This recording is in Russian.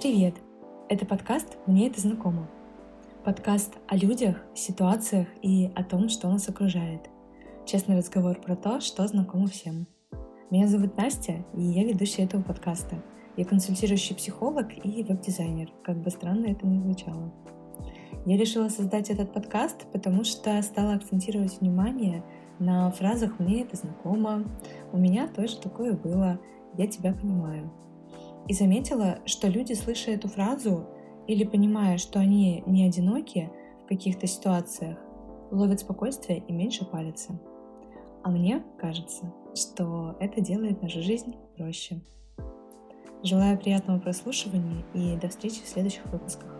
Привет! Это подкаст «Мне это знакомо». Подкаст о людях, ситуациях и о том, что нас окружает. Честный разговор про то, что знакомо всем. Меня зовут Настя, и я ведущая этого подкаста. Я консультирующий психолог и веб-дизайнер, как бы странно это ни звучало. Я решила создать этот подкаст, потому что стала акцентировать внимание на фразах «мне это знакомо», «у меня тоже такое было», «я тебя понимаю». И заметила, что люди, слыша эту фразу или понимая, что они не одиноки в каких-то ситуациях, ловят спокойствие и меньше палятся. А мне кажется, что это делает нашу жизнь проще. Желаю приятного прослушивания и до встречи в следующих выпусках.